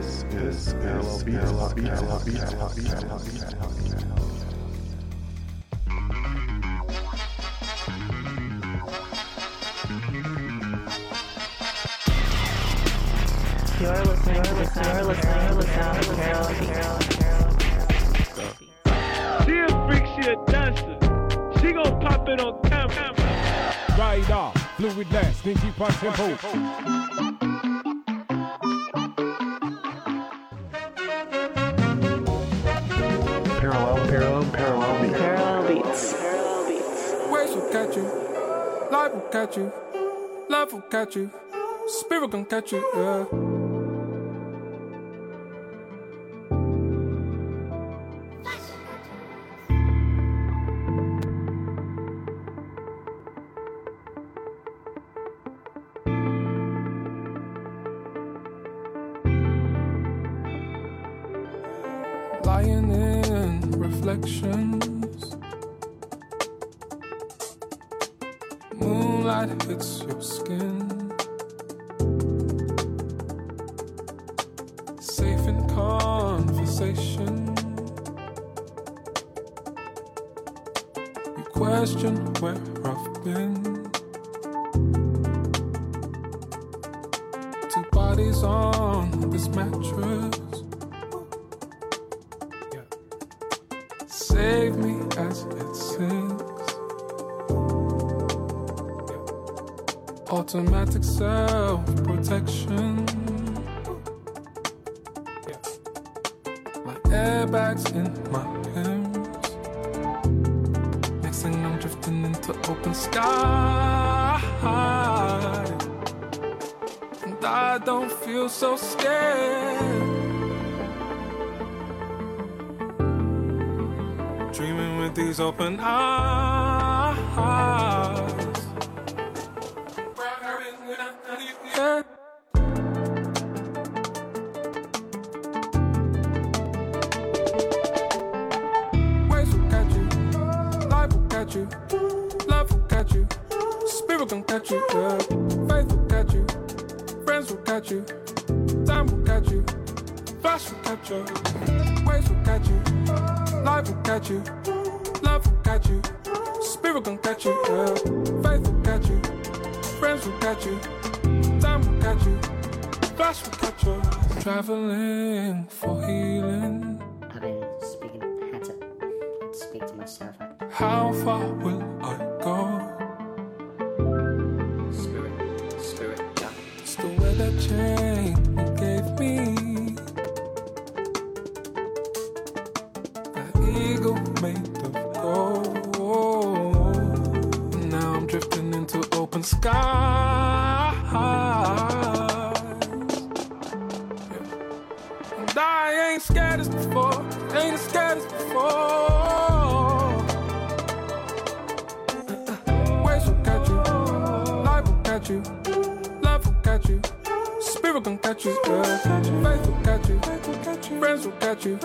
is is parallel beats. Parallel beats. Parallel beats. You're listening, to Carol She a freak, she a dancer. She gon' pop it on camera. Ride off, fluid dance, then punch on tempo. catch you. Life will catch you. Spirit gon' catch you. Yeah. open eyes. catch. Faith will catch you. Friends will catch you.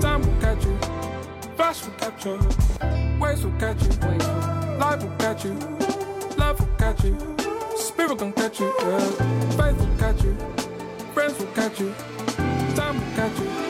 Time will catch you. Flash will catch you. Ways will catch you. Life will catch you. Love will catch you. Spirit gon' catch you. Faith will catch you. Friends will catch you. Time will catch you.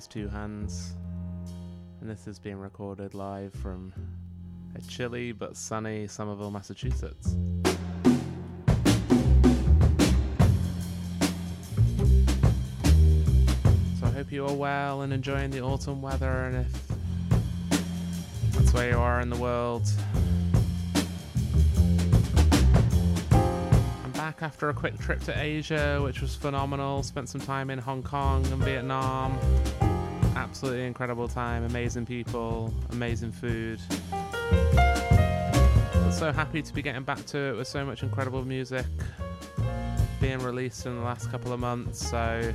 My name is Two Hands, and this is being recorded live from a chilly but sunny Somerville, Massachusetts. So I hope you are well and enjoying the autumn weather, and if that's where you are in the world, I'm back after a quick trip to Asia, which was phenomenal. Spent some time in Hong Kong and Vietnam. Absolutely incredible time, amazing people, amazing food. I'm so happy to be getting back to it with so much incredible music being released in the last couple of months. So,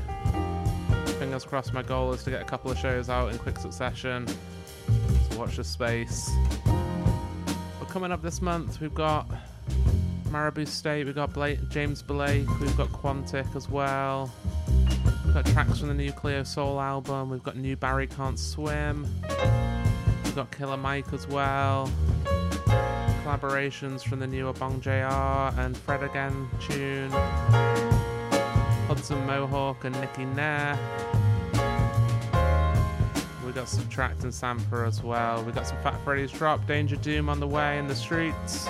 fingers crossed, my goal is to get a couple of shows out in quick succession. So, watch the space. But coming up this month, we've got Maribou State, we've got Blake, James Blake, we've got Quantic as well. We've got tracks from the new Cleo Sol album, we've got new Barry Can't Swim. We've got Killer Mike as well. Collaborations from the new Obongjayar and Fred Again tune. Hudson Mohawke and Nikki Nair. We've got some SBTRKT and Sampha as well. We've got some Fat Freddy's drop, Danger Doom on the way in the streets.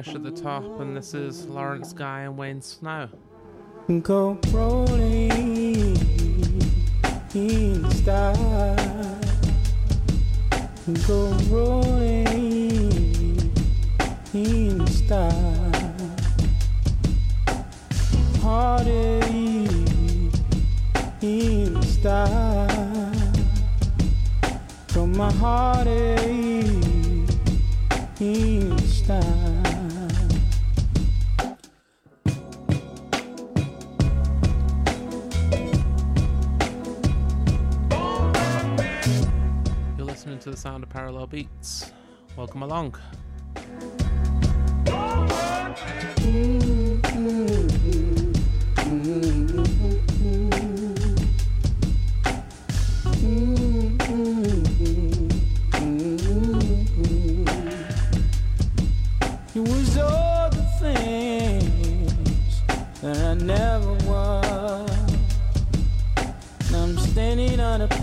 At the top, and this is Laurence Guy and Wayne Snow. Go rolling in style. Go rolling in style. Heartache in style. From my heartache in style. The sound of Parallel Beats. Welcome along.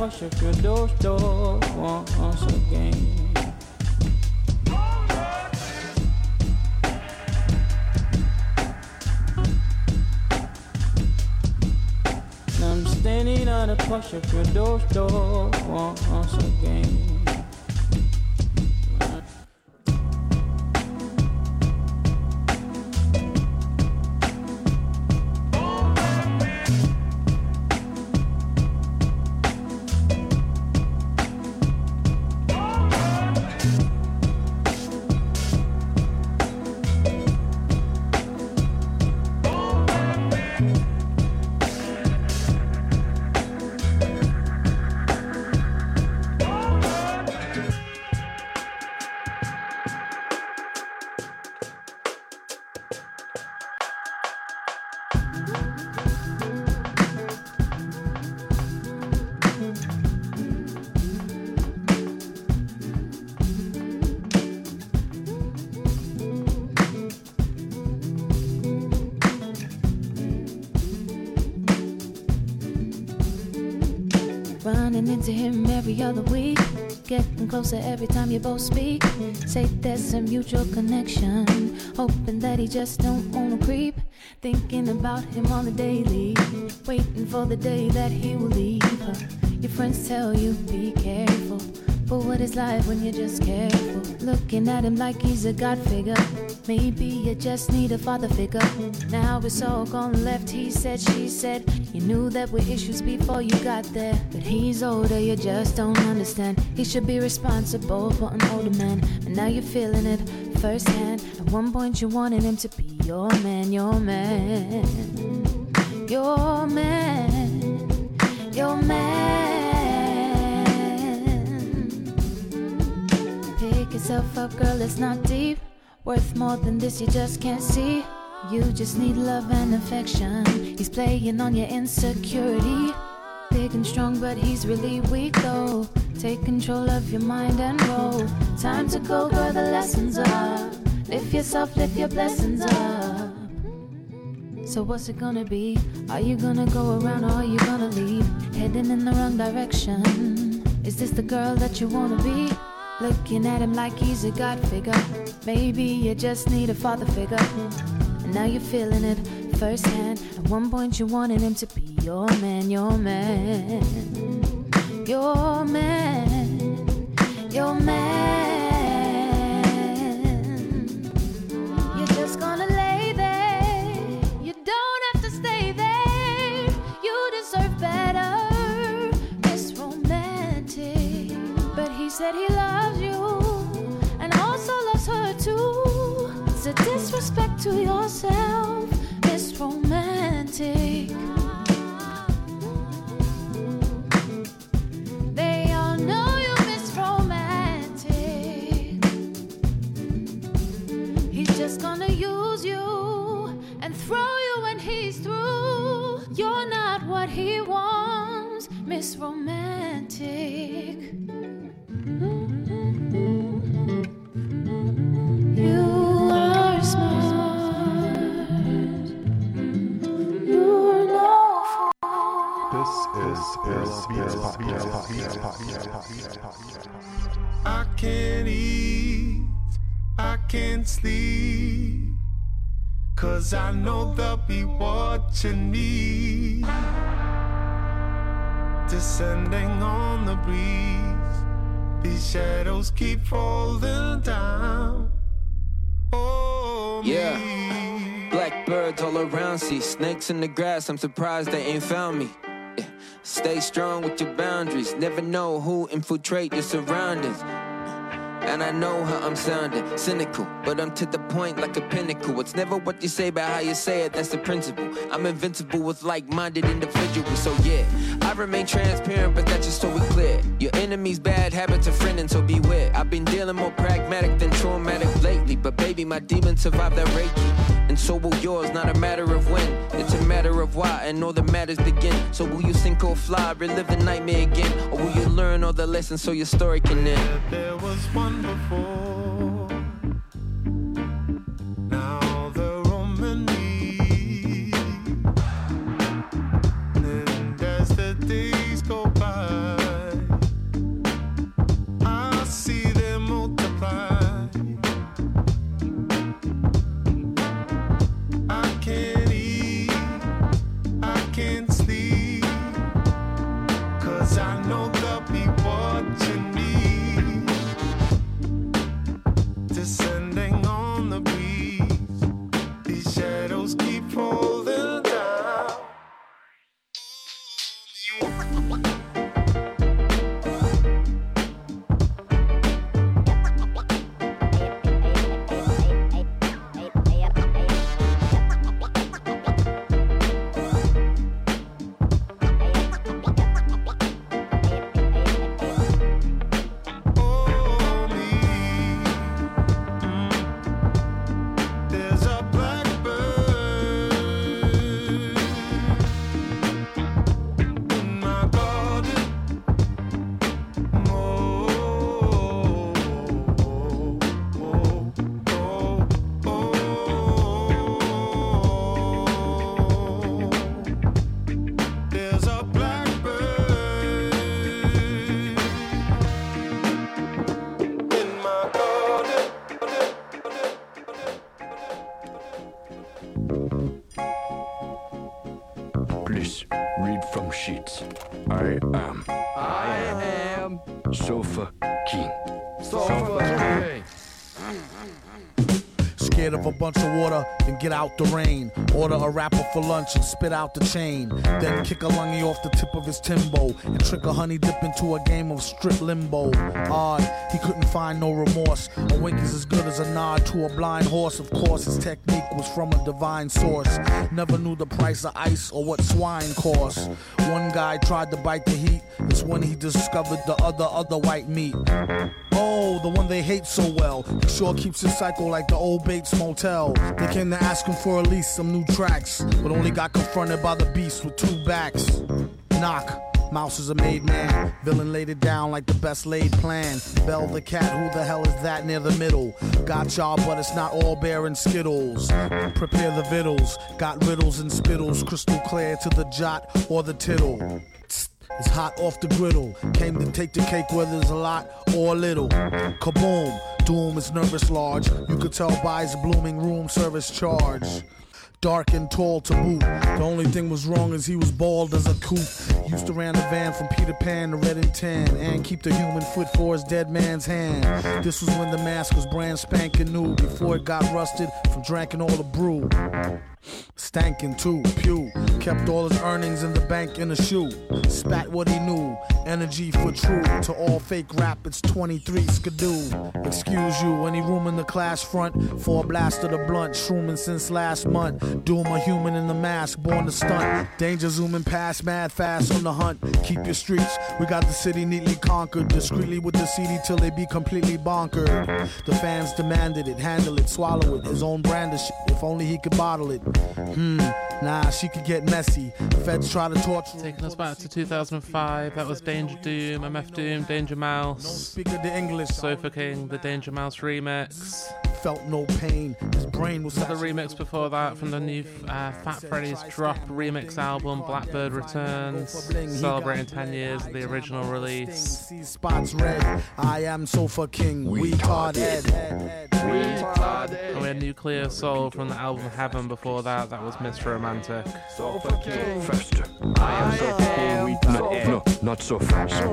Push your door, door once again. I'm standing on your door, door once again. Into him every other week. Getting closer every time you both speak. Say there's a mutual connection. Hoping that he just don't wanna creep. Thinking about him on the daily. Waiting for the day that he will leave her. Your friends tell you be careful. But what is life when you're just careful? Looking at him like he's a god figure. Maybe you just need a father figure. Now it's all gone left. He said, she said. You knew there were issues before you got there. But he's older, you just don't understand. He should be responsible for an older man. But now you're feeling it firsthand. At one point, you wanted him to be your man, your man. Your man. Your man. Pick yourself up, girl, it's not deep. Worth more than this, you just can't see. You just need love and affection. He's playing on your insecurity. Big and strong, but he's really weak though. Take control of your mind and roll. Time to go, girl, the lessons are. Lift yourself, lift your blessings up. So what's it gonna be? Are you gonna go around or are you gonna leave? Heading in the wrong direction. Is this the girl that you wanna be? Looking at him like he's a god figure. Maybe you just need a father figure. And now you're feeling it firsthand. At one point you wanted him to be your man, your man. Your man. Your man. To yourself. It's romantic. They all know you miss romantic. He's just gonna use you and throw you when he's through. You're not what he wants, Miss Romantic. I can't eat, I can't sleep. Cause I know they'll be watching me. Descending on the breeze, these shadows keep falling down. Oh, Yeah. me. Black birds all around, see snakes in the grass. I'm surprised they ain't found me. Stay strong with your boundaries. Never know who infiltrate your surroundings. And I know how I'm sounding cynical, but I'm to the point like a pinnacle. It's never what you say, but how you say it. That's the principle. I'm invincible with like-minded individuals. So yeah, I remain transparent, but that's just so we clear. Your enemy's bad habits are friending, so beware. I've been dealing more pragmatic than traumatic lately, but baby, my demons survived that reiki. And so will yours, not a matter of when. It's a matter of why, and all the matters begin. So will you sink or fly, relive the nightmare again? Or will you learn all the lessons so your story can end? There was one before. Out the rain. Order a rapper for lunch and spit out the chain. Then kick a lungy off the tip of his timbo and trick a honey dip into a game of strip limbo. Odd, he couldn't find no remorse. A wink is as good as a nod to a blind horse. Of course, his technique was from a divine source. Never knew the price of ice or what swine cost. One guy tried to bite the heat. It's when he discovered the other other white meat. Oh, the one they hate so well. He sure keeps his cycle like the old Bates Motel. They came to ask him for at least some new tracks, but only got confronted by the beast with two backs. Knock. Mouse is a made man. Villain laid it down like the best laid plan. Bell the cat, who the hell is that near the middle? Got y'all, but it's not all bear and skittles. Prepare the vittles. Got riddles and spittles, crystal clear to the jot or the tittle. It's hot off the griddle. Came to take the cake whether it's a lot or a little. Kaboom! Doom is nervous large. You could tell by his blooming room service charge. Dark and tall to boot. The only thing was wrong is he was bald as a coot. Used to ran the van from Peter Pan to Red and Tan and keep the human foot for his dead man's hand. This was when the mask was brand spanking new before it got rusted from drinking all the brew. Stankin' too, pew. Kept all his earnings in the bank in a shoe. Spat what he knew. Energy for true. To all fake rap, it's 23 skidoo. Excuse you, any room in the class front for a blast of the blunt. Shrooming since last month. Doom a human in the mask, born to stunt. Danger zooming past, mad fast on the hunt. Keep your streets. We got the city neatly conquered. Discreetly with the CD till they be completely bonkered. The fans demanded it, handle it, swallow it. His own brand of shit. If only he could bottle it. Hmm, nah, she could get messy. Feds try to torture. Taking us back to 2005, that was Danger Doom, MF Doom, Danger Mouse. Speak of the English. Sofa King, the Danger Mouse remix. Felt no pain. His brain was Another remix before that from the new uh, Fat Freddy's Drop remix album, Blackbird Returns, celebrating 10 years of the original release. Spots red. I am Sofa King. Retard head. And we had new Cleo Sol from the album Heaven before that, that was Mr. Romantic. So fucking faster. I am so king. No, no, not so fast.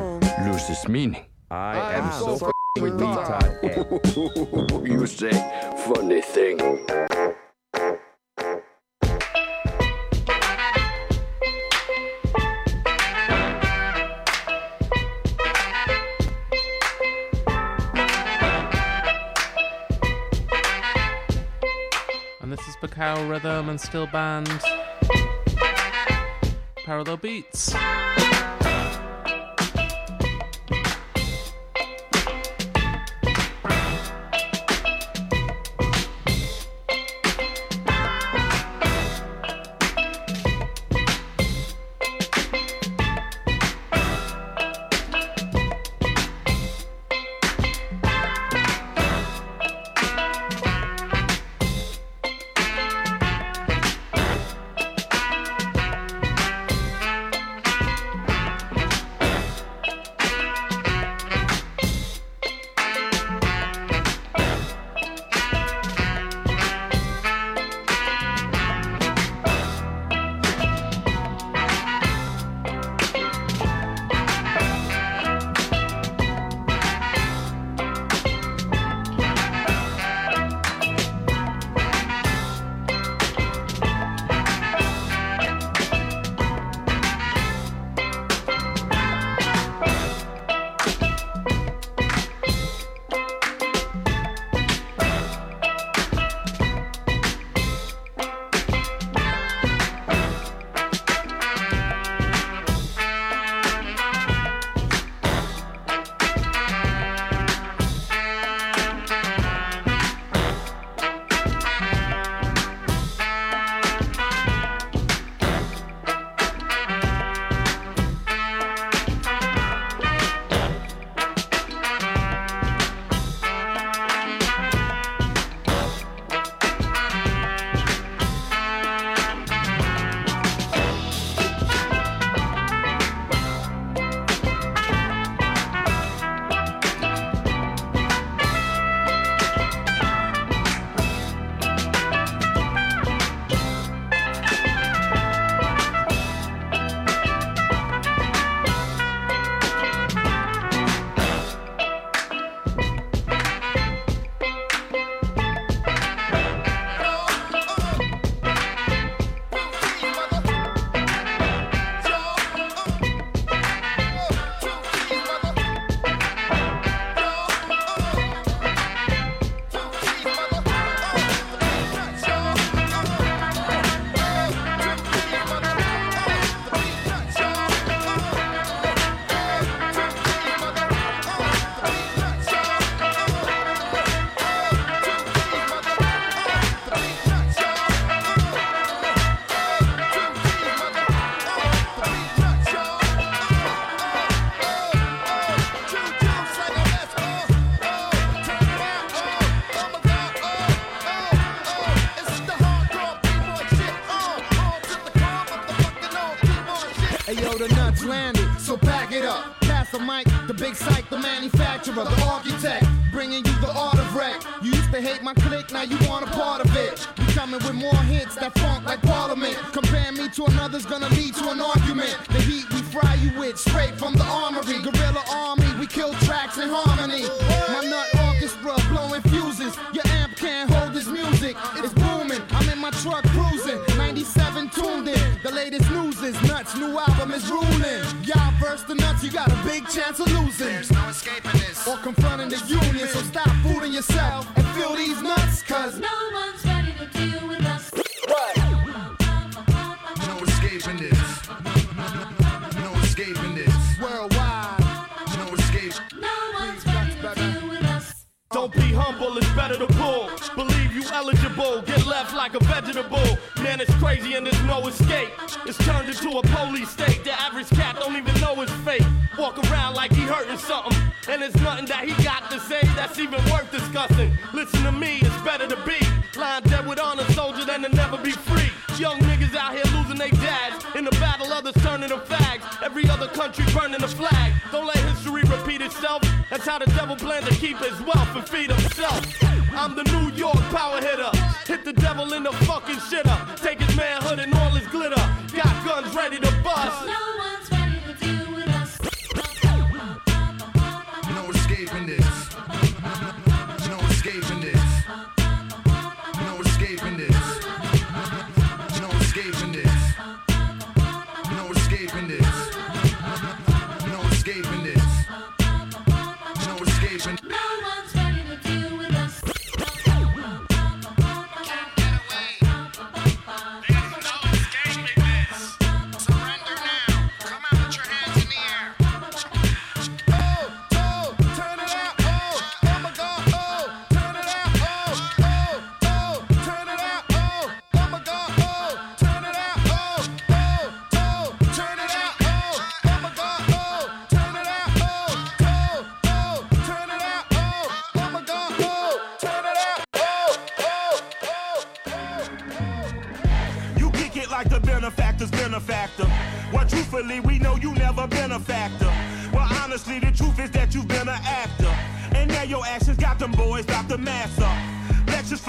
Loses meaning. I am so with retard. you say funny thing. Is Bacao Rhythm and Steel Band. Parallel Beats. Queensland.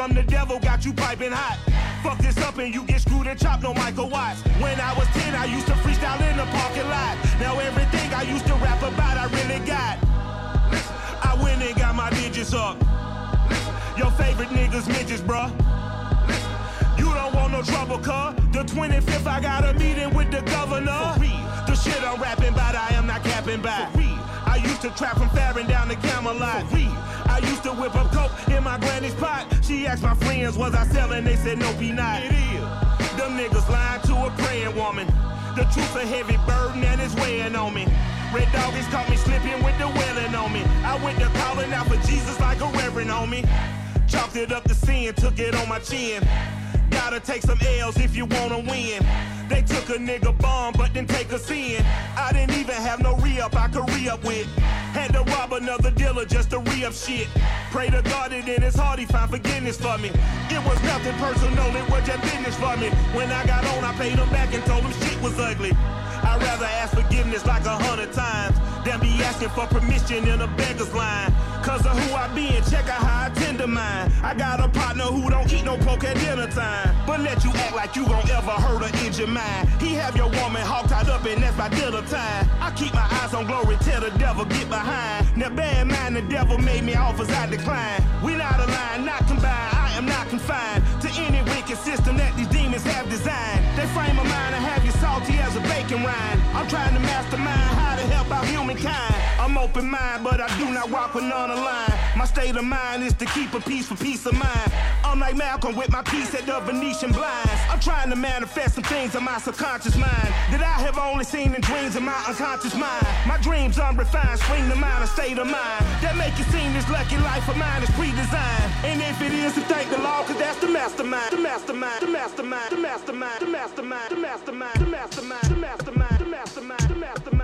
From the devil got you piping hot. Fuck this up and you get screwed and chopped, no Michael Watts. When I was 10, I used to freestyle in the parking lot. Now everything I used to rap about, I really got. I went and got my digits up. Your favorite niggas midgets, bruh. You don't want no trouble, cuz. The 25th, I got a meeting with the governor. The shit I'm rapping about, I am not capping by. I used to trap from Farron down to Camelot. I used to whip up coke in my granny's pot. She asked my friends, was I selling? They said, no, be not. It is. Them niggas lying to a praying woman. The truth's a heavy burden and it's weighing on me. Red doggies caught me slipping with the wailing on me. I went to calling out for Jesus like a reverend on me. Chalked it up to sin, took it on my chin. Gotta take some L's if you wanna win. They took a nigga bomb, but didn't take a sin. I didn't even have no re-up I could re-up with. Had to rob another dealer just to re-up shit. Pray to God that in his heart he find forgiveness for me. It was nothing personal, it was just business for me. When I got on, I paid him back and told him shit was ugly. I'd rather ask forgiveness like a hundred times than be asking for permission in a beggar's line. Cause of who I be and check out how I tend to mine. I got a partner who don't eat no pork at dinner time. But let you act like you gon' ever hurt or injure mine. He have your woman hog tied up and that's by dinner time. I keep my eyes on glory, tell the devil get behind. Now bear in mind the devil made me offers I decline. We not aligned, not combined, I am not confined to any wicked system that these demons have designed. They frame of mind and have salty as a bacon rind. I'm trying to mastermind how to help out humankind. I'm open mind, but I do not walk with none aligned. My state of mind is to keep a peace for peace of mind. I'm like Malcolm with my piece at the Venetian blinds. I'm trying to manifest some things in my subconscious mind that I have only seen in dreams in my unconscious mind. My dreams unrefined, spring to mind, a state of mind that make it seem this lucky life of mine is pre-designed. And if it is, to thank the law, cause that's the mastermind, the mastermind, the mastermind, the mastermind, the mastermind, the mastermind, the mastermind, the mastermind, the mastermind, the mastermind.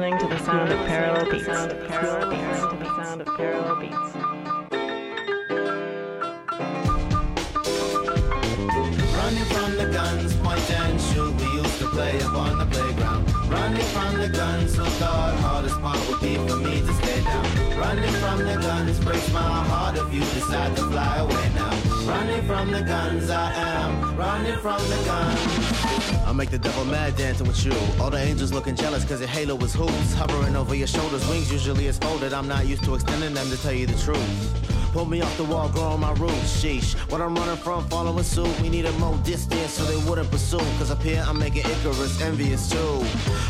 Listening to the sound of parallel beats. Running from the guns, point and shoot. We used to play up on the playground. Running from the guns, who thought hardest part would be for me to stay down. Running from the guns breaks my heart if you decide to fly away now. Running from the guns, I am running from the guns. Make the devil mad dancing with you. All the angels looking jealous cause your halo is hoops. Hovering over your shoulders, wings usually is folded. I'm not used to extending them to tell you the truth. Pull me off the wall, growing my roots. Sheesh, what I'm running from, following suit. We needed more distance so they wouldn't pursue. Cause up here I'm making Icarus envious too.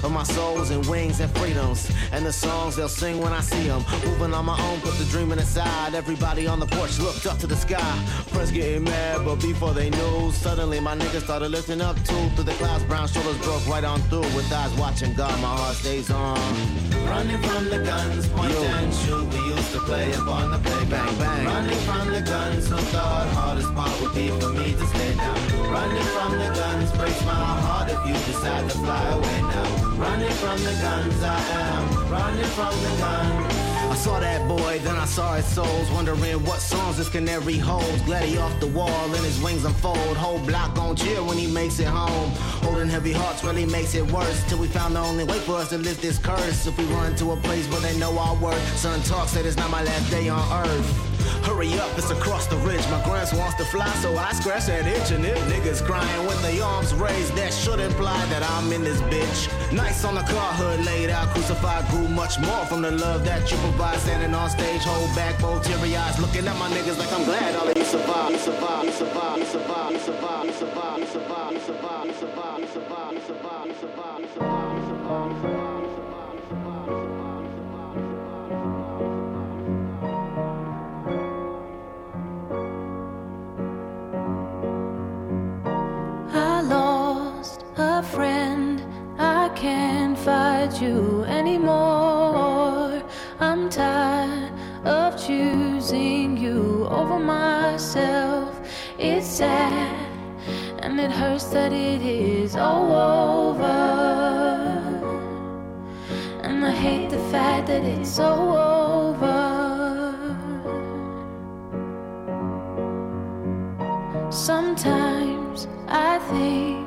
Of my souls and wings and freedoms. And the songs they'll sing when I see them. Moving on my own, put the dreaming aside. Everybody on the porch looked up to the sky. Friends getting mad, but before they knew, suddenly my niggas started lifting up too. Through the clouds, brown shoulders broke right on through. With eyes watching God, my heart stays on. Running from the guns, point and shoot. We used to play up on the playground. Bang, bang. Running from the guns, who thought hardest part would be for me to stay down. Running from the guns breaks my heart if you decide to fly away now. Running from the guns, I am running from the guns. Saw that boy, then I saw his souls, wondering what songs this canary holds. Glad he off the wall and his wings unfold. Whole block gon' cheer when he makes it home. Holding heavy hearts really makes it worse. Till we found the only way for us to lift this curse. If we run to a place where they know our worth. Son talk said it's not my last day on earth. Hurry up, it's across the ridge. My grands wants to fly, so I scratch that itch. And if niggas crying with their arms raised, that should imply that I'm in this bitch. Nice on the car hood, laid out, crucified, grew much more from the love that you provide. Standing on stage, hold back, both teary eyes, looking at my niggas like I'm glad all of you survived. You survived, you survived, you survived, you survived, you survived, you survived, you survived, you survived, you survived, you survived, you survived, you survived, you survived. You anymore. I'm tired of choosing you over myself. It's sad and it hurts that it is all over. And I hate the fact that it's all over. Sometimes I think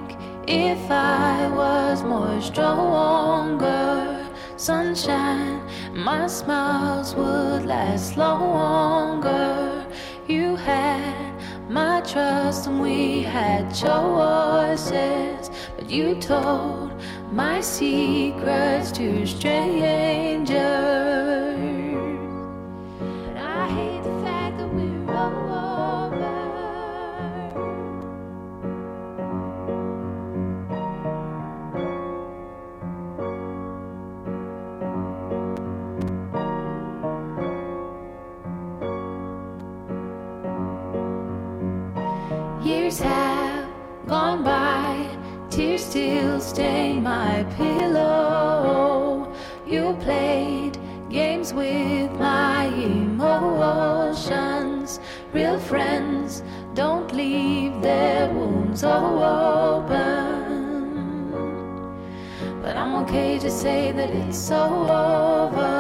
if I was more stronger, sunshine, my smiles would last longer. You had my trust and we had choices, but you told my secrets to strangers. Tears still stain my pillow. You played games with my emotions. Real friends don't leave their wounds open. But I'm okay to say that it's so over.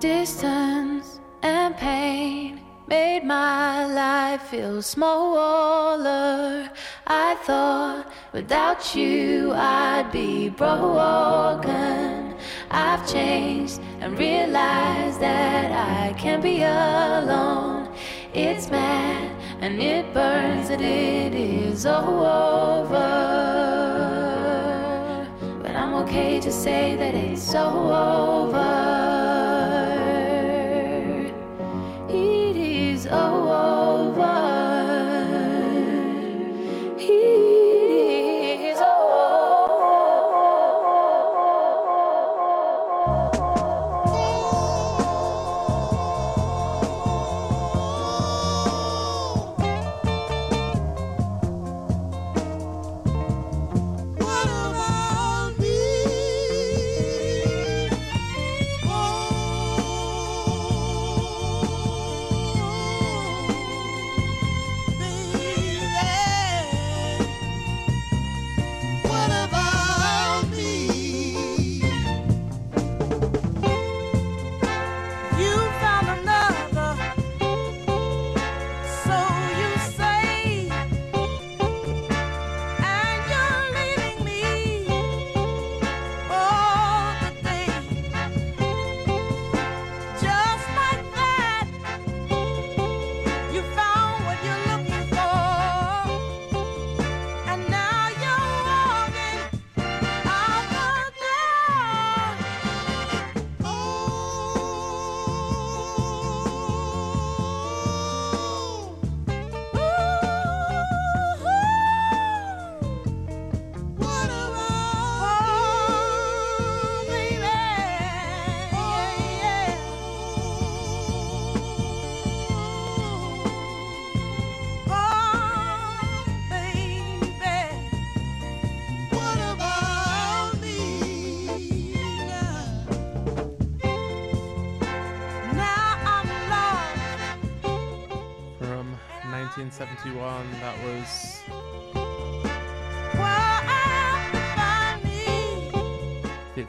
Distance and pain made my life feel smaller. I thought without you I'd be broken. I've changed and realized that I can't be alone. It's mad and it burns that it is over. But I'm okay to say that it's so over.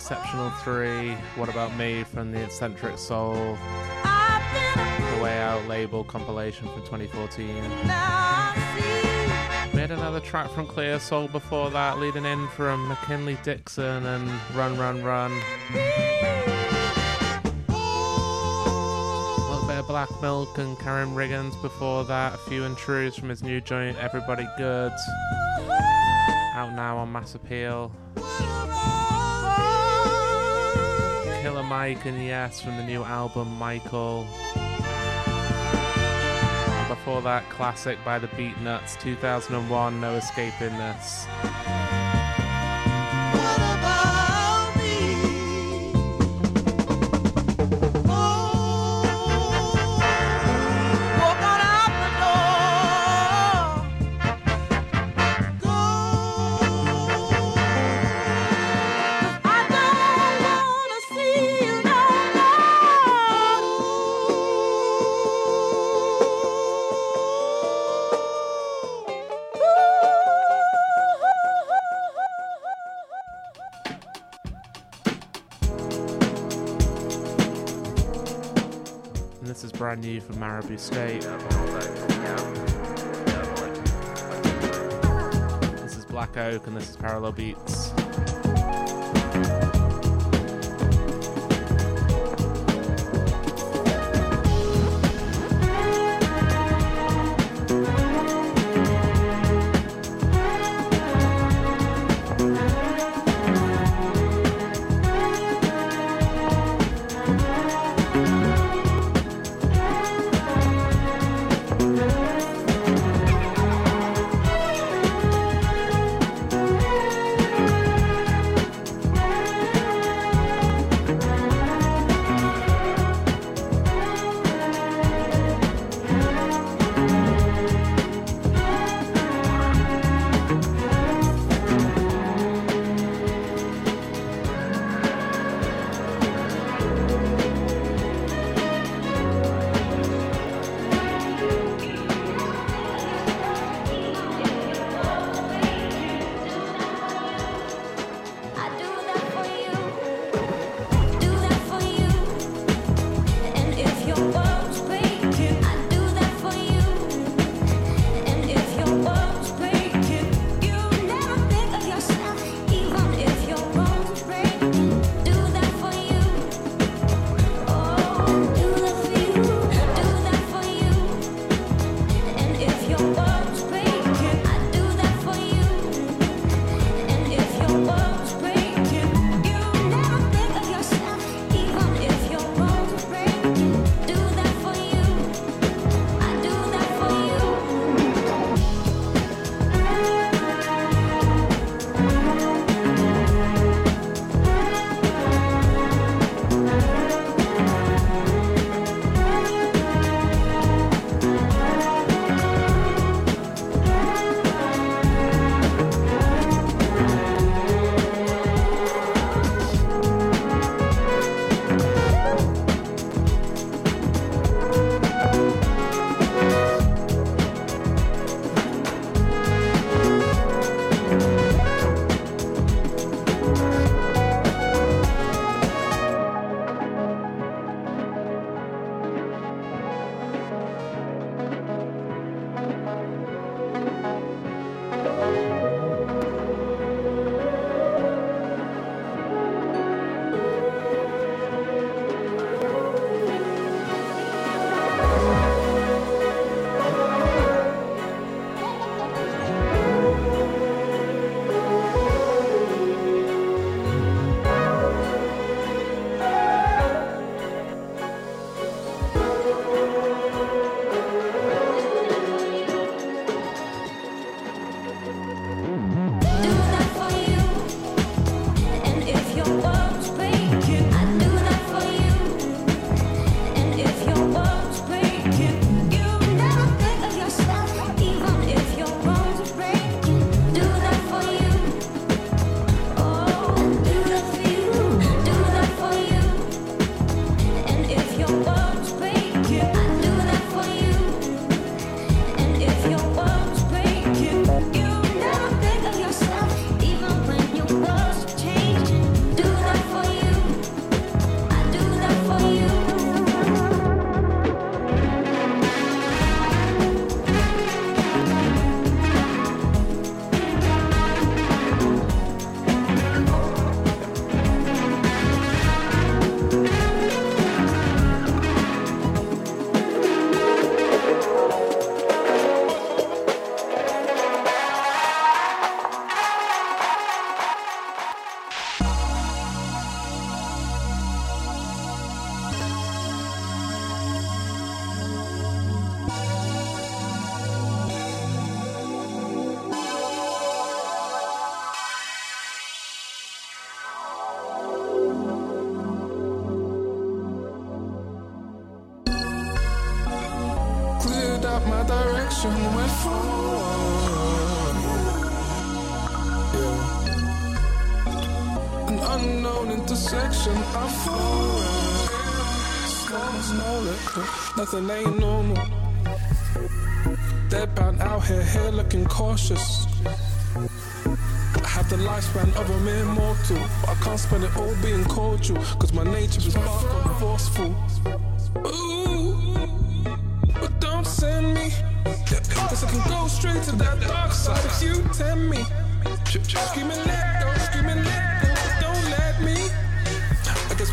Exceptional Three. What about me from the Eccentric Soul? The Way Out label compilation from 2014. We had another track from Cleo Sol before that, leading in from McKinley Dixon and Run Run Run. A little bit of Black Milk and Karriem Riggins before that. A Fews and Trues from his new joint, Everybody Good. Out now on Mass Appeal. Killer Mike and Yes from the new album Michael. And before that, classic by the Beatnuts, 2001, No Escaping This. State. This is Blackoak and this is Parallel Beats. Nothing ain't normal. Deadpan out here, here looking cautious. I have the lifespan of a mere mortal, but I can't spend it all being cordial, cause my nature is dark and forceful. Ooh, but don't send me, cause I can go straight to that dark side if you tempt me. Screaming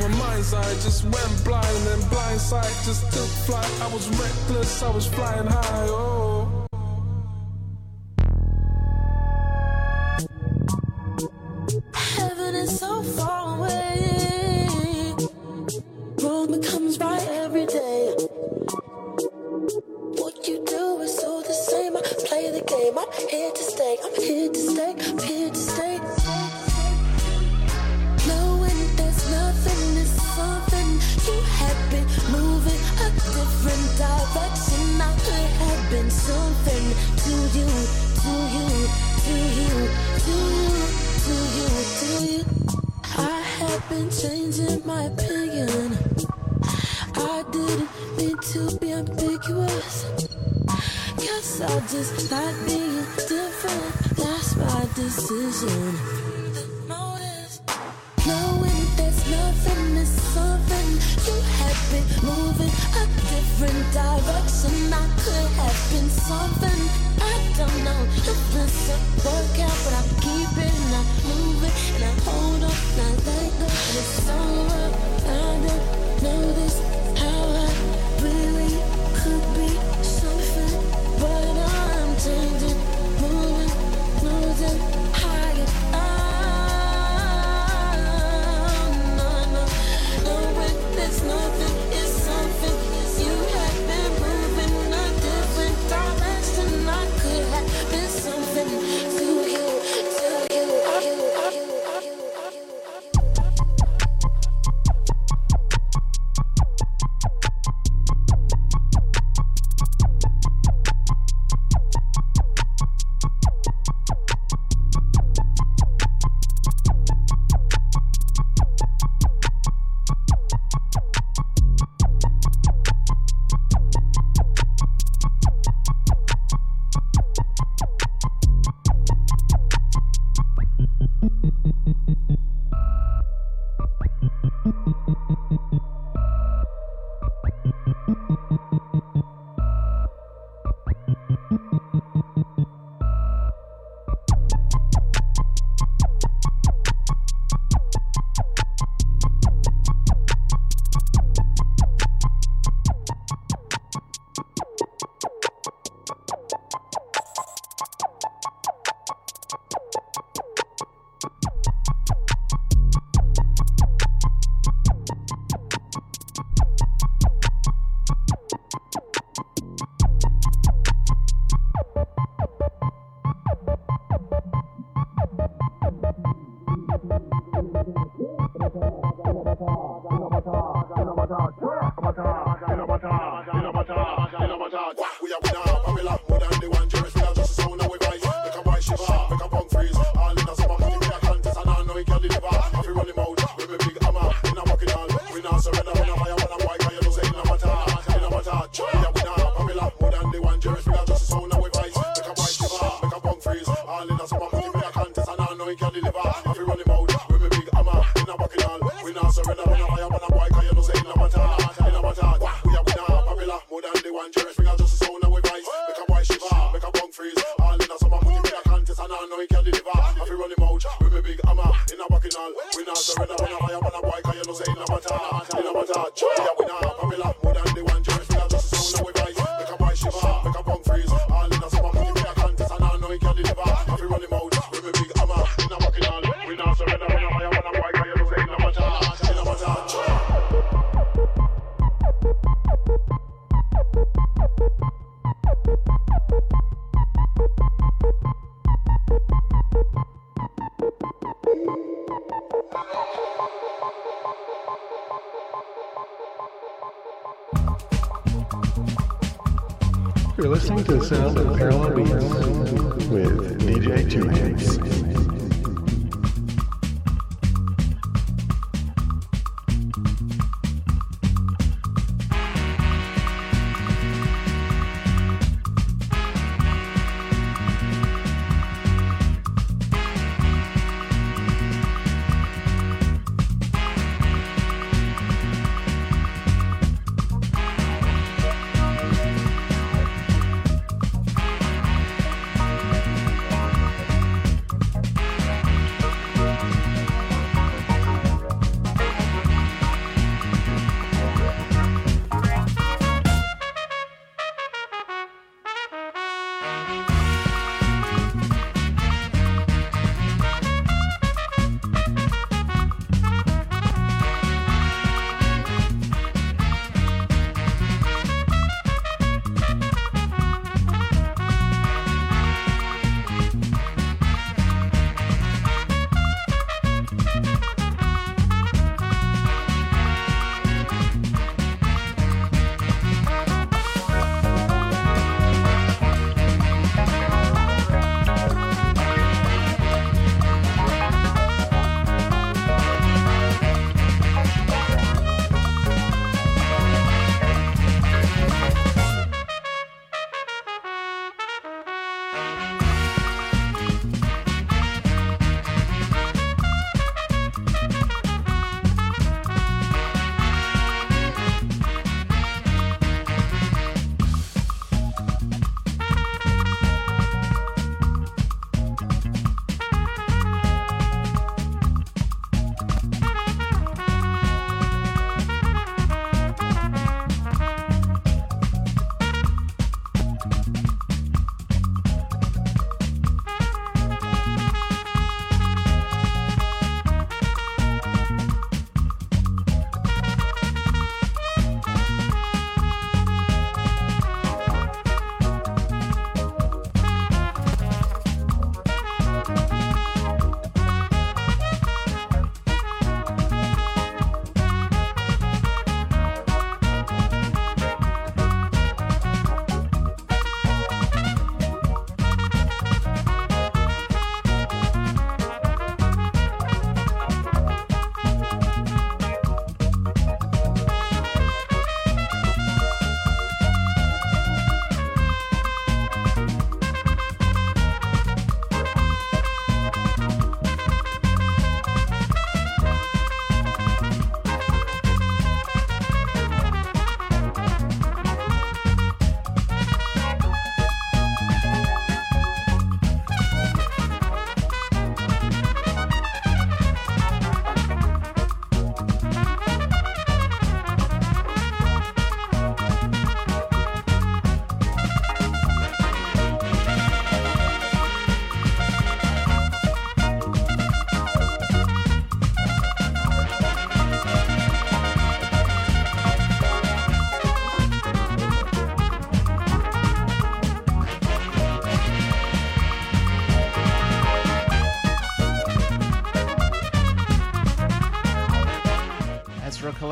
my mind's eye just went blind and blindsight just took flight. I was reckless, I was flying high. Oh.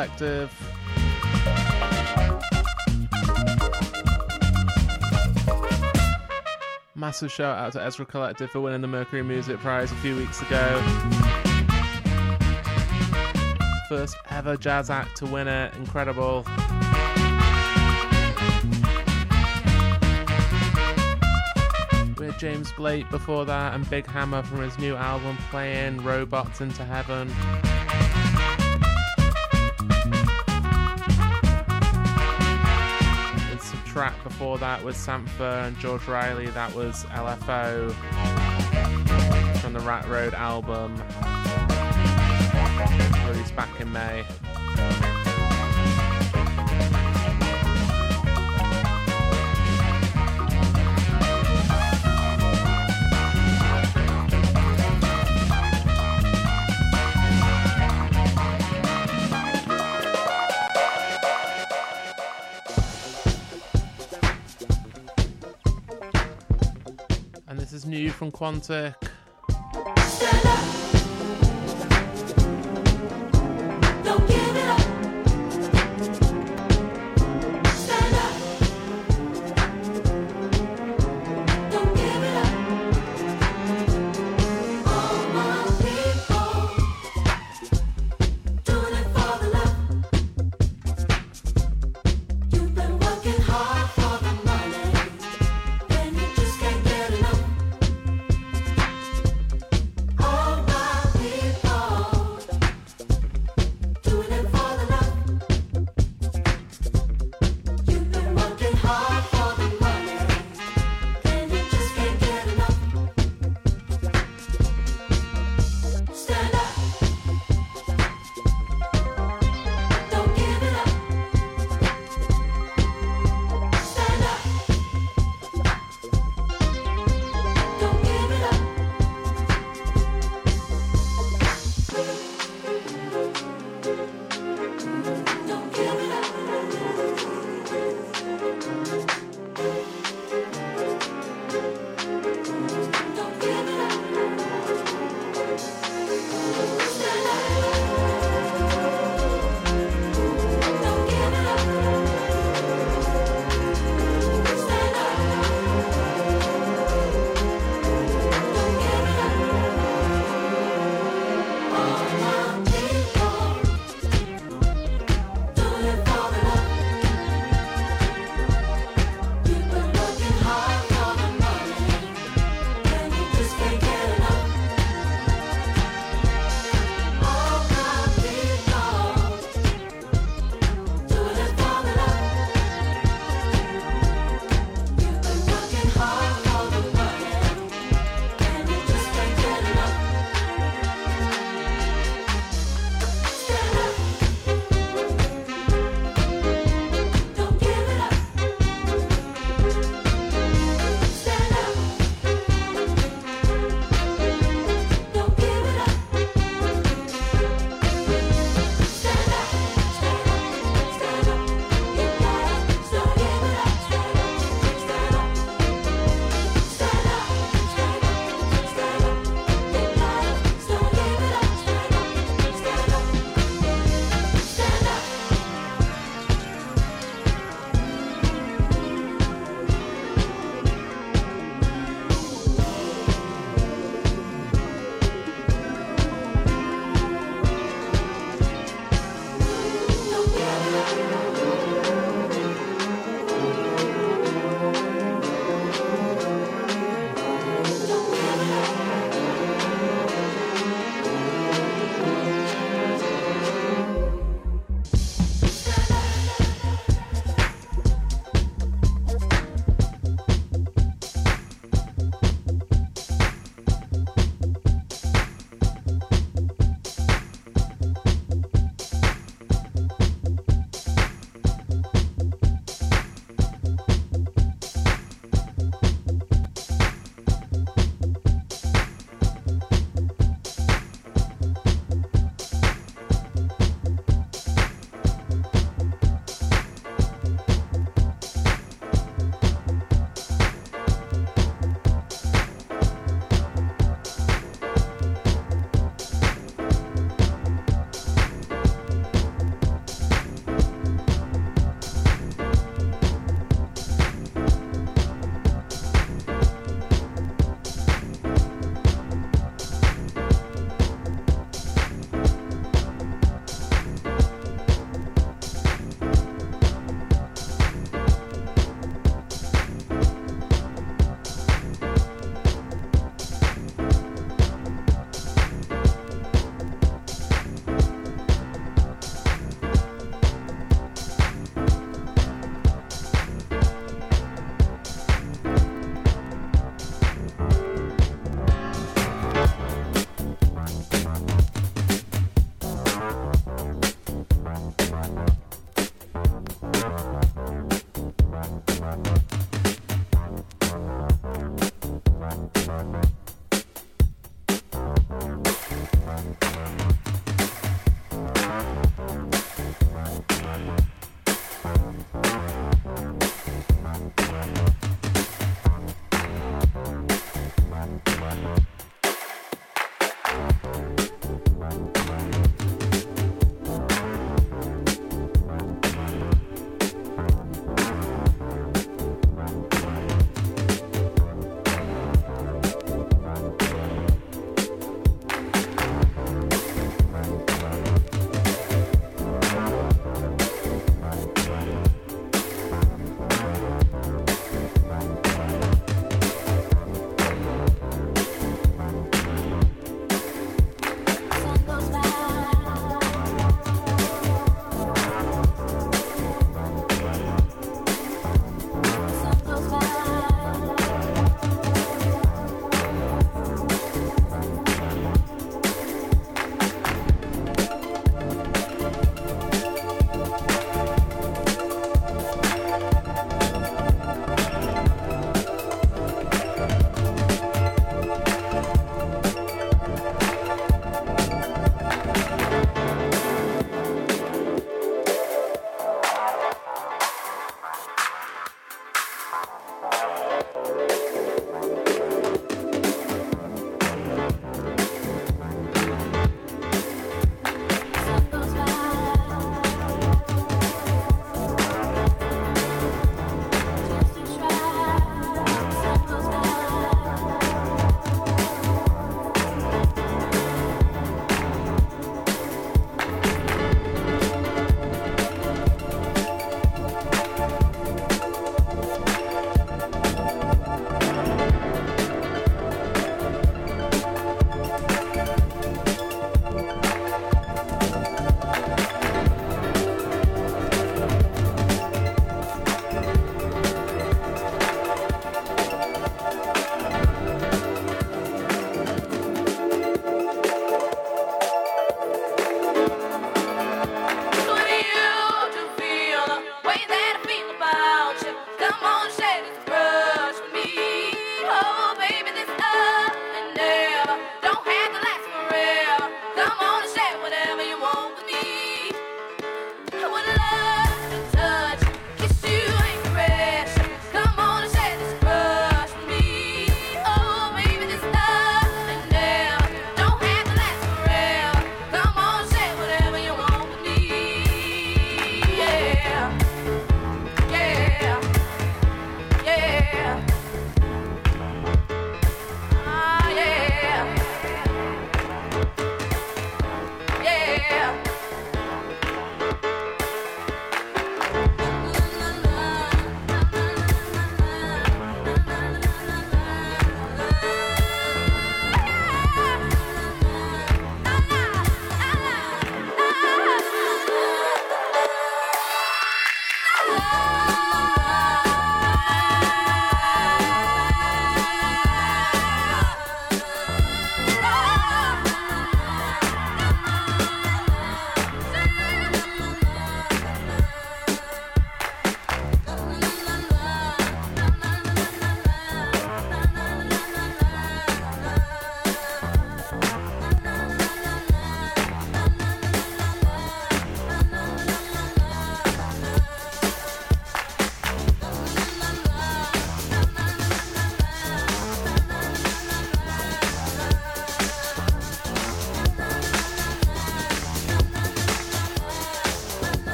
Collective. Massive shout out to Ezra Collective for winning the Mercury Music Prize a few weeks ago. First ever jazz act to win it. Incredible. We had James Blake before that and Big Hammer from his new album playing Robots into Heaven. Before that was Sampha and George Riley. That was LFO from the Rat Road album, released back in May. From Quantic.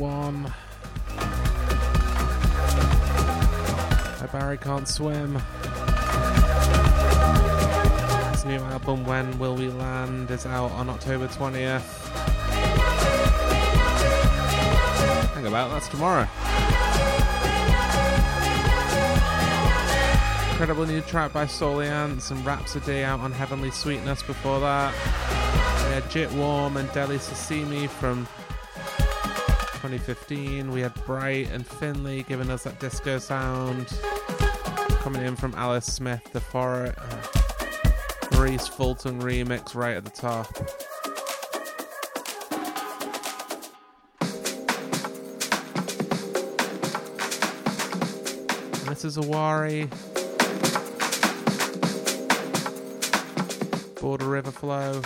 One. My Barry Can't Swim. His new album, When Will We Land, is out on October 20th. Think about that's tomorrow. Incredible new track by Souleance and Rapsodie out on Heavenly Sweetness before that. Had Jitwam and Dele Sosimi from 2015. We had Bright and Findlay giving us that disco sound. Coming in from Alice Smith, the For- uh, Maurice Fulton remix right at the top. This is Owari. Border River Flow.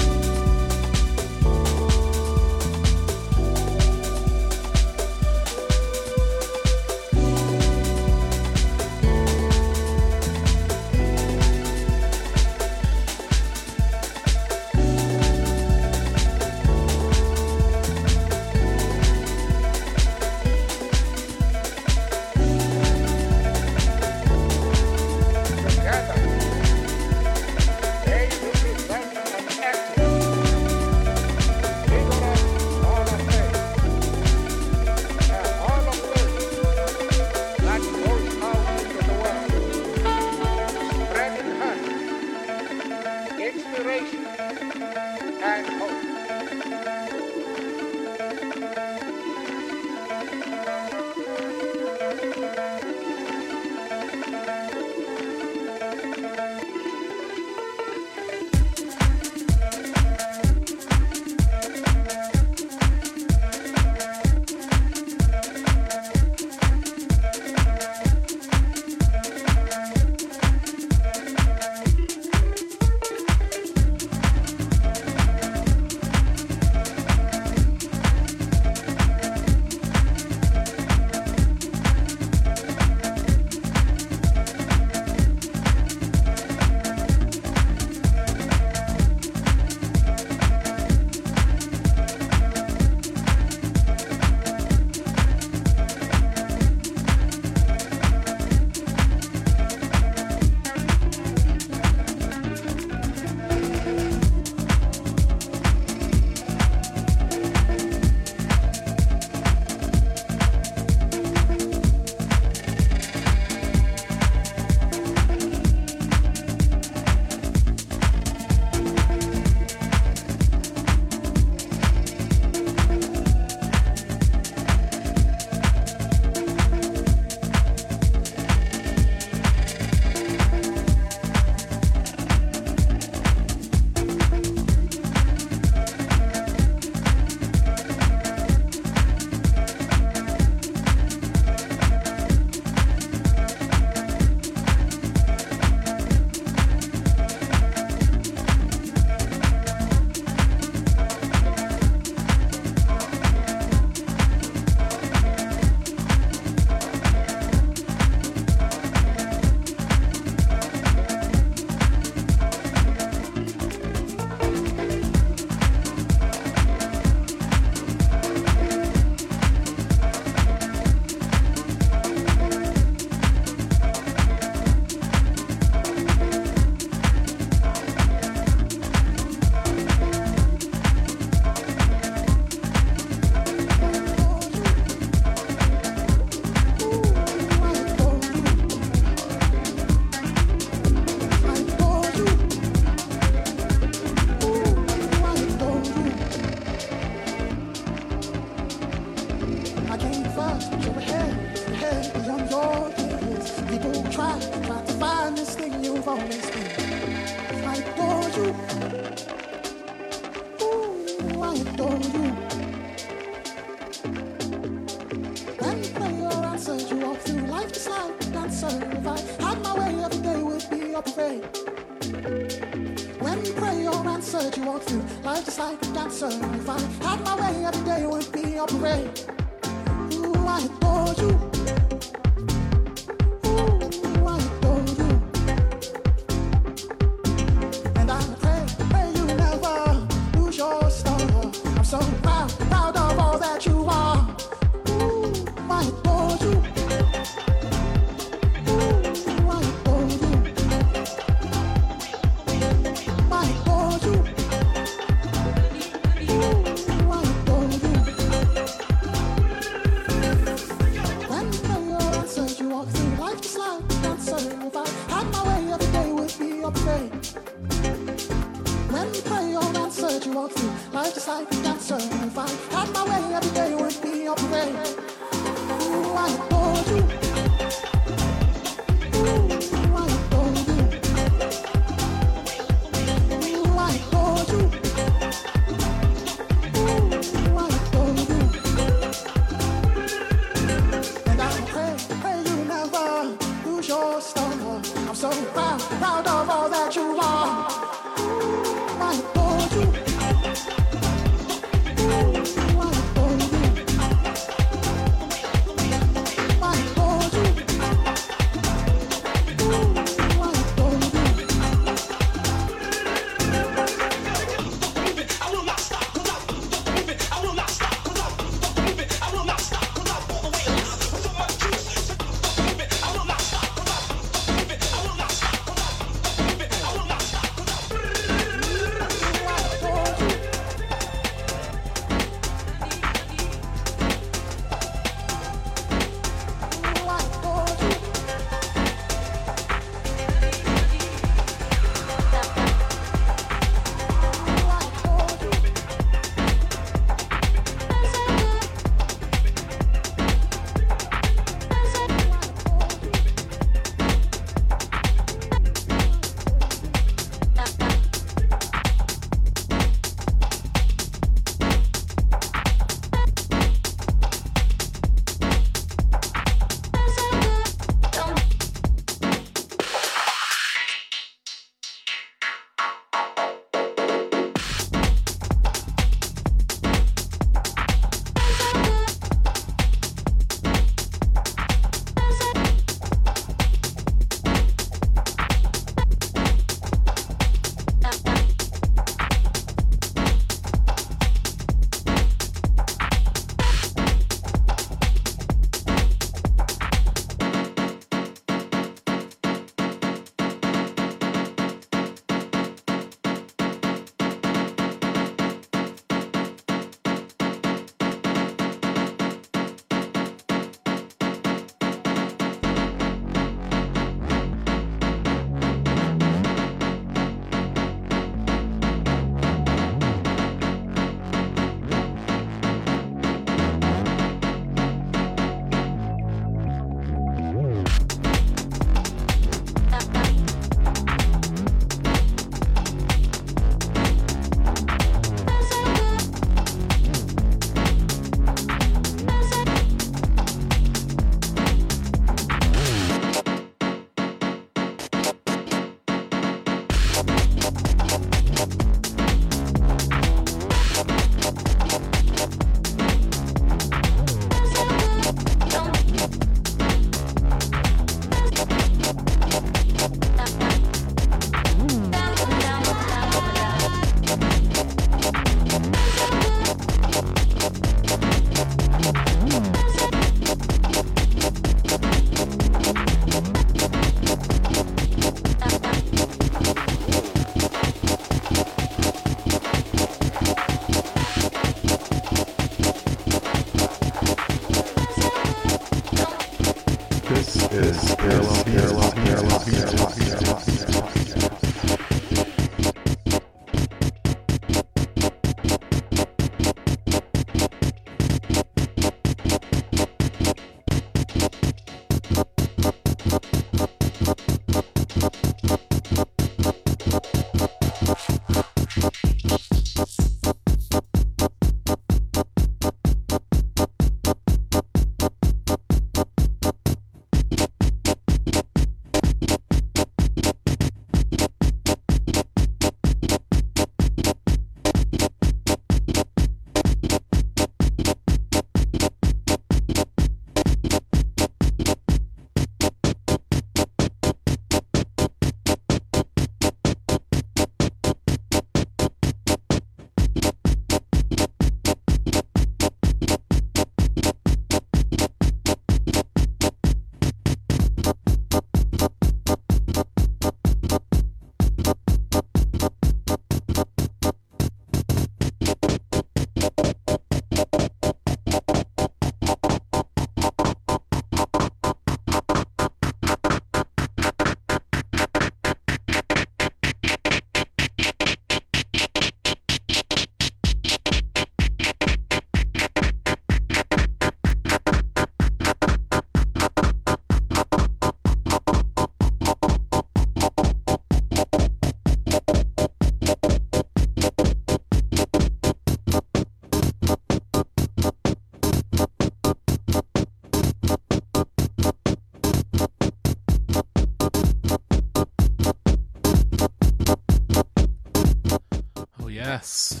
Yes.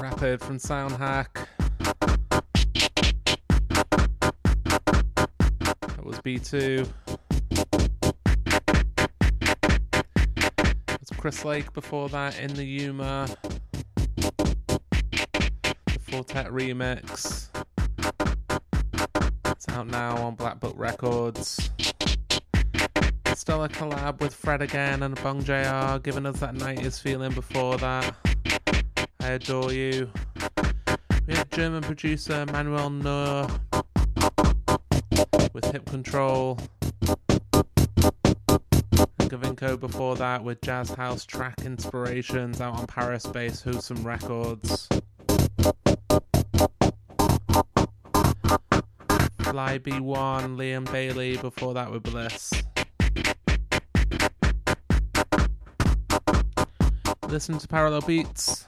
Rapid from Soundhack. That was B2. It was Chris Lake before that in the Yuma. The Four Tet remix. It's out now on Black Book Records. Stellar collab with Fred again and Obongjayar, giving us that 90s feeling before that. I adore you. We had German producer Manuel Tur with Hip Control. And Gavinco before that with Jazz House track inspirations out on Paris based Wholesome Records. Fybe:One, Liam Bailey before that with Bliss. Listen to Parallel Beats.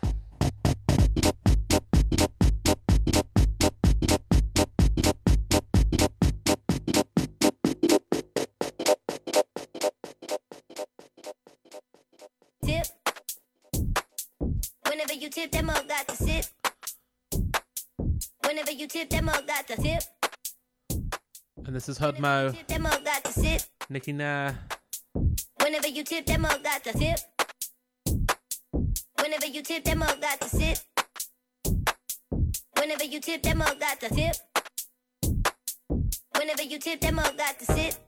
Tip. Whenever you tip, that mug got to sit. Whenever you tip, that mug got to tip. And this is Hudmo, Tip, that mug got to sit. Nikki Nair. Whenever you tip, that mug got to tip. Whenever you tip, that mug got to sit. Whenever you tip, that mug got to tip. Whenever you tip, that mug got to sit.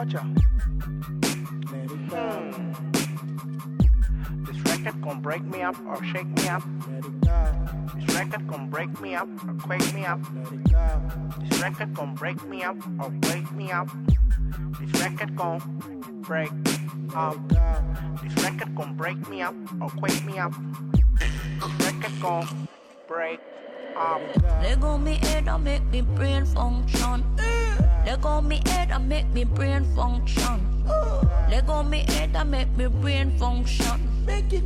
Watcha, watcha, watcha. Hmm. This record gon' break me up or shake me up. This record gon' break me up or quake me up. This record gon' break me up or wake me up. This record gon' break up. This record gon' break me up or quake me up. This record gon' break up head and make me brain function. Uh. Leg me head and make me brain function. Make it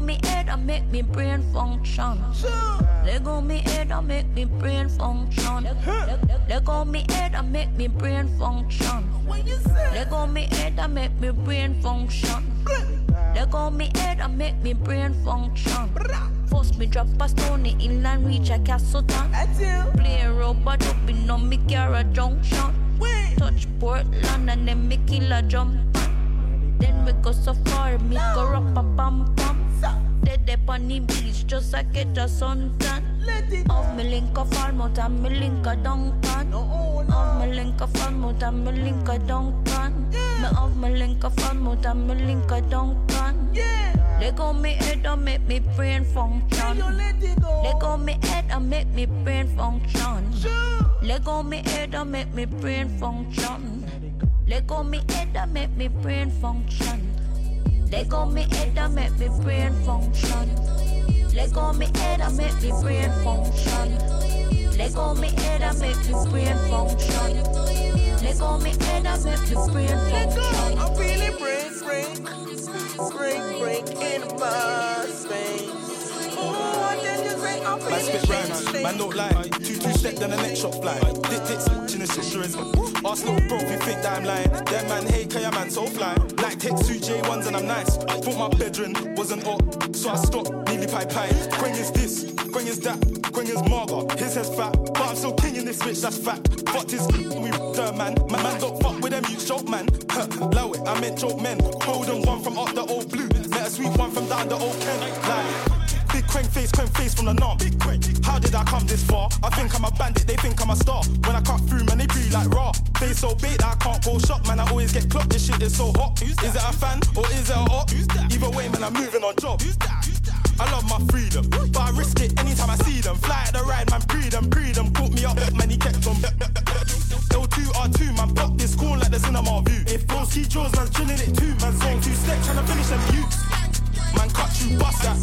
me head and make me brain function. Uh. Leg me head and make me brain function. Leg, leg, me head and make me brain function. What you me head and make me brain function. Leg on me head and make me brain function. Force me drop a stone in and reach a castle town. Playing rubber dubbing on me Cara Junction touch Portland and then me kill a jump. Then we go so far, me go up a pam Then Dead up on the beach just to get a suntan. Let it Of me link a farm out and me link a dunk pan no, oh, no. Of me link a farm out and me link a dunk pan yeah. Me of me link a farm out and me link a dunk pan yeah. They go me head and make me brain function. They go me head and make me brain function. Sure. They go me head and make me brain function. They go me head and make me brain function. They go me head and make me brain function. Let go me head and make me brain function. Let go me head and make me brain function. Let go me head and make me brain function. Let go, I'm feeling brain break, break, break, break in my space. My spit rhymes, man don't lie. Two two step, then the next shot fly. Dick tits, chin is insurance. Ask little bro if you think that I'm lying. That man hate Kaya man so fly. Like take two J1s and I'm nice. Thought my bedroom wasn't up, so I stopped. Nearly pie pie. Quang is this, Quang is that, Quang is Marga. His head's fat, but I'm still king in this bitch. That's fact. Fuck this, we dirt man. Man, man don't fuck with them, you joke man. Huh, low it, I meant joke men. Golden one from up the old blue. Met a sweet one from down the old Kent. Like, Big crank face, crank face from the norm. Big crank. How did I come this far? I think I'm a bandit, they think I'm a star. When I cut through, man, they breathe like raw. Face so bait that I can't go shop, man. I always get clocked. This shit is so hot. Is it a fan or is it a hot? Either way, man, I'm moving on job. I love my freedom, but I risk it anytime I see them. Fly at the ride, man, breed them, breed them. Caught me up, man, he kept on. L2R2, man, Pop this corn like the cinema view. If Broski draws, man, chilling it too, man, zone two step, trying to finish them views. Man, cut you, bust that.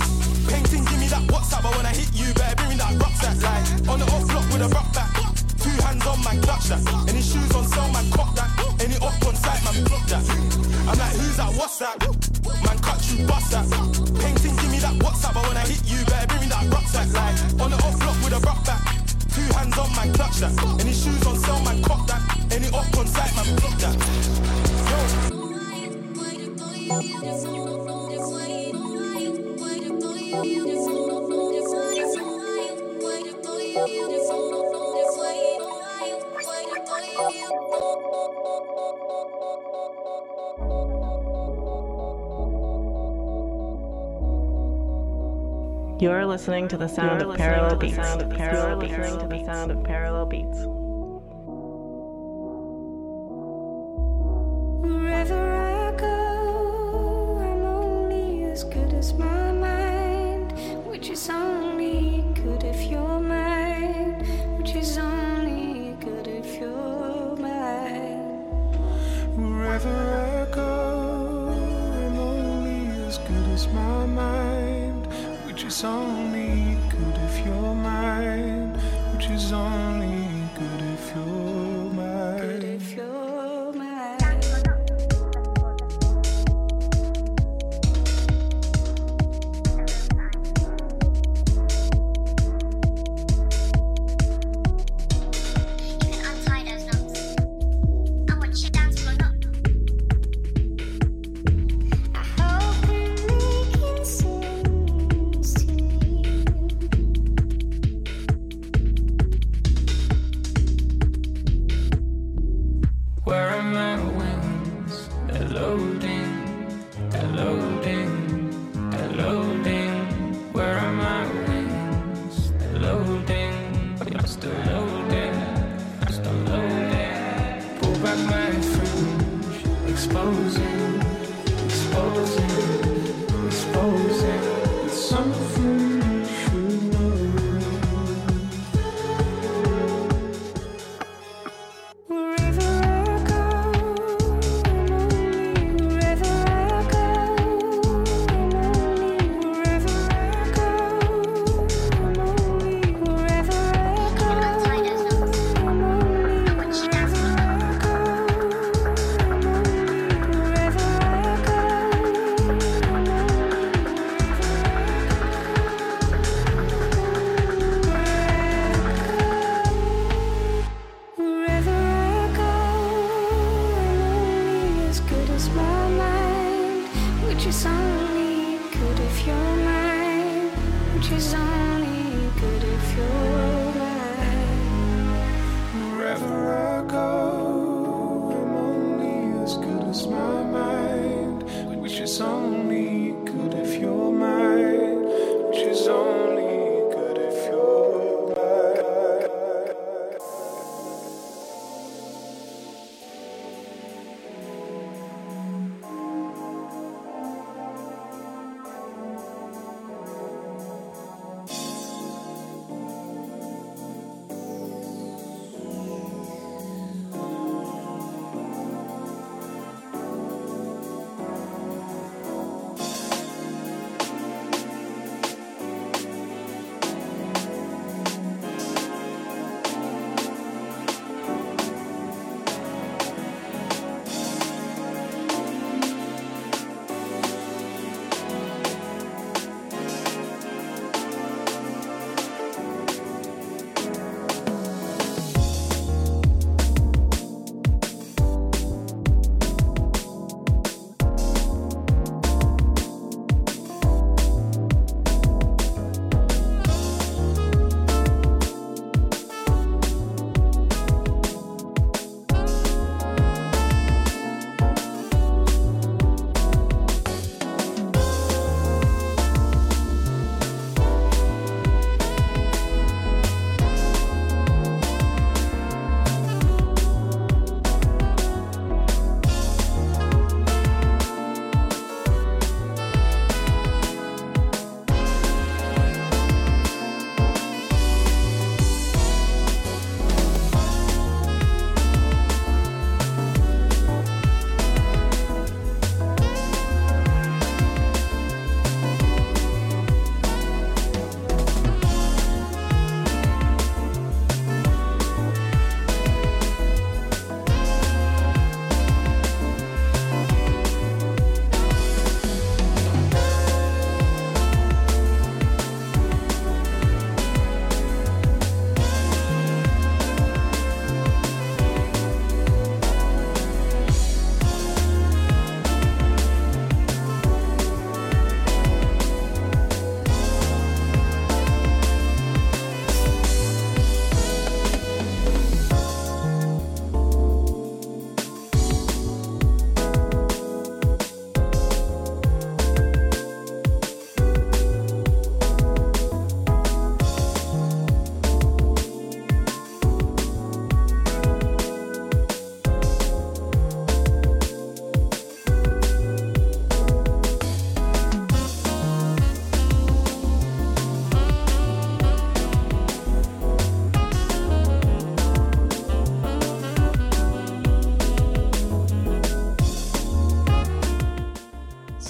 Painting, give me that WhatsApp, I wanna hit you, better bring me that rucksack. Like, on the off block with a rock back. Two hands on my clutch that. Any shoes on sale, man, cock that. Any off on site, man, block that. I'm like, who's that? What's that? Man, cut you, bust that. Painting, give me that WhatsApp, I wanna hit you, better bring me that rucksack. Like, on the off block with a rock back. Two hands on my clutch that. Any shoes on sale, man, cock that. Any off on site, man, block that. Yo. You're listening to the sound of parallel beats. You're listening to the sound of parallel beats. Wherever I go, I'm only as good as my mind which is only good if you're mine, which is only good if you're mine. Wherever I go, I'm only as good as my mind, which is only good if you're mine, which is only. closing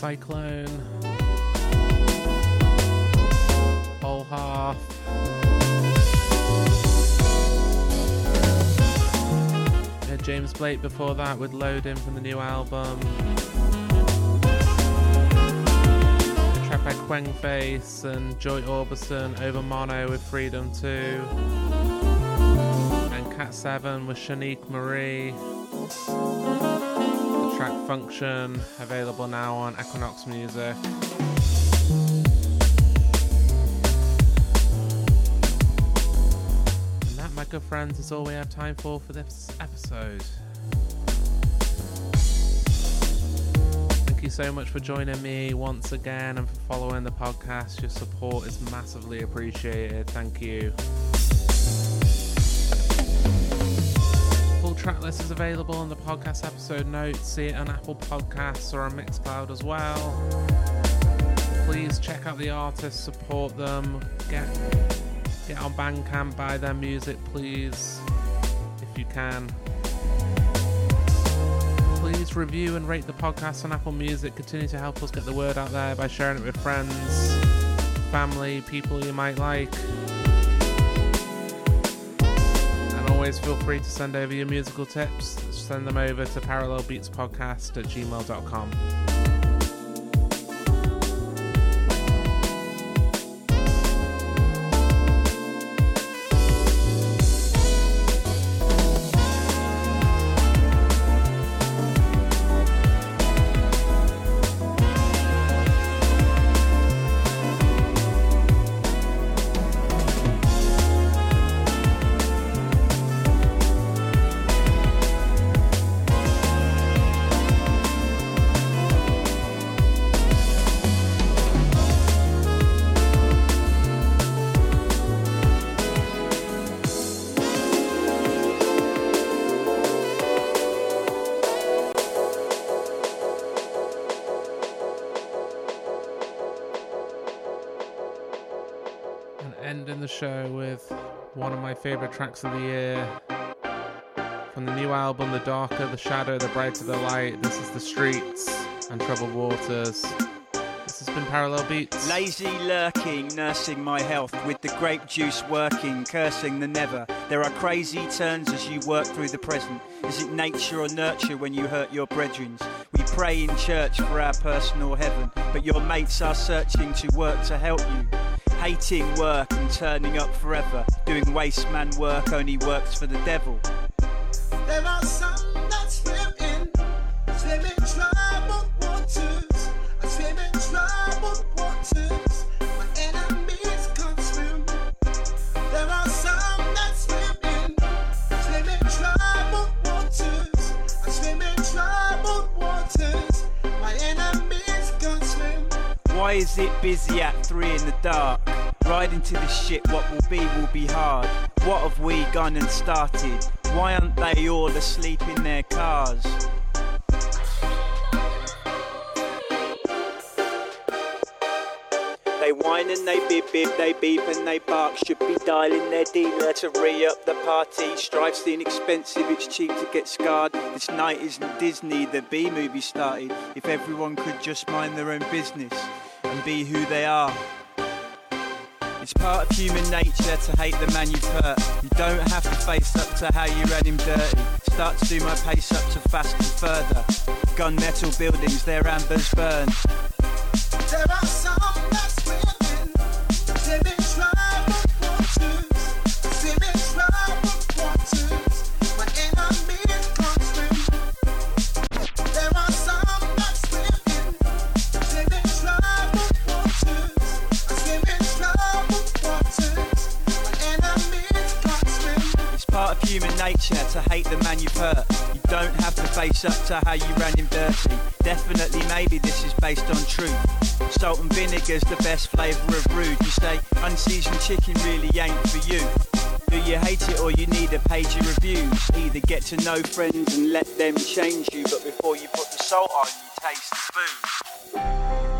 Cyclone. Whole half. We had James Blake before that with Loading from the new album. Track by Kwengface and Joy Orbison Overmono with Freedom 2. And Cat 7 with Shanique Marie. Track Function available now on Equinox Music. And that, my good friends, is all we have time for for this episode. Thank you so much for joining me once again and for following the podcast. Your support is massively appreciated. Thank you. Track list is available on the podcast episode notes. See it on Apple Podcasts or on Mixcloud as well. Please check out the artists, support them, get get on Bandcamp, buy their music, please, if you can. Please review and rate the podcast on Apple Music. Continue to help us get the word out there by sharing it with friends, family, people you might like. Always feel free to send over your musical tips. Send them over to parallelbeatspodcast at gmail.com. favourite tracks of the year. From the new album, The Darker, The Shadow, The Brighter, The Light, this is The Streets and Troubled Waters. This has been Parallel Beats. Lazy lurking, nursing my health with the grape juice working, cursing the never. There are crazy turns as you work through the present. Is it nature or nurture when you hurt your brethren? We pray in church for our personal heaven, but your mates are searching to work to help you. Hating work and turning up forever. Doing waste man work only works for the devil. There are some that swim in, swim in troubled waters. I swim in troubled waters. My enemies can't swim. There are some that swim in, swim in troubled waters. I swim in troubled waters. My enemies can't swim. Why is it busy at three in the dark? Riding to the shit, what will be will be hard. What have we gone and started? Why aren't they all asleep in their cars? They whine and they beep beep, they beep and they bark. Should be dialing their dealer to re up the party. Strife's the inexpensive, it's cheap to get scarred. This night isn't Disney, the B movie started. If everyone could just mind their own business and be who they are. It's part of human nature to hate the man you've hurt. You don't have to face up to how you ran him dirty. Start to do my pace up to faster further. Gunmetal buildings, their ambers burn. Are human nature to hate the man you've hurt. You don't have to face up to how you ran him dirty. Definitely, maybe this is based on truth. Salt and vinegar's the best flavour of rude. You say unseasoned chicken really ain't for you. Do you hate it or you need a page of reviews? Either get to know friends and let them change you, but before you put the salt on, you taste the booze.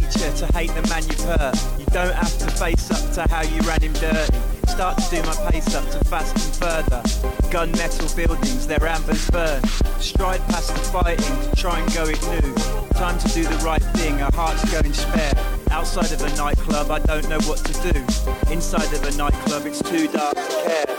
Nature to hate the man you've hurt. You don't have to face up to how you ran him dirty. Start to do my pace up to fast and further. Gunmetal buildings, their ambers burn. Stride past the fighting to try and go it new. Time to do the right thing, our hearts going spare. Outside of a nightclub, I don't know what to do. Inside of a nightclub, it's too dark to care.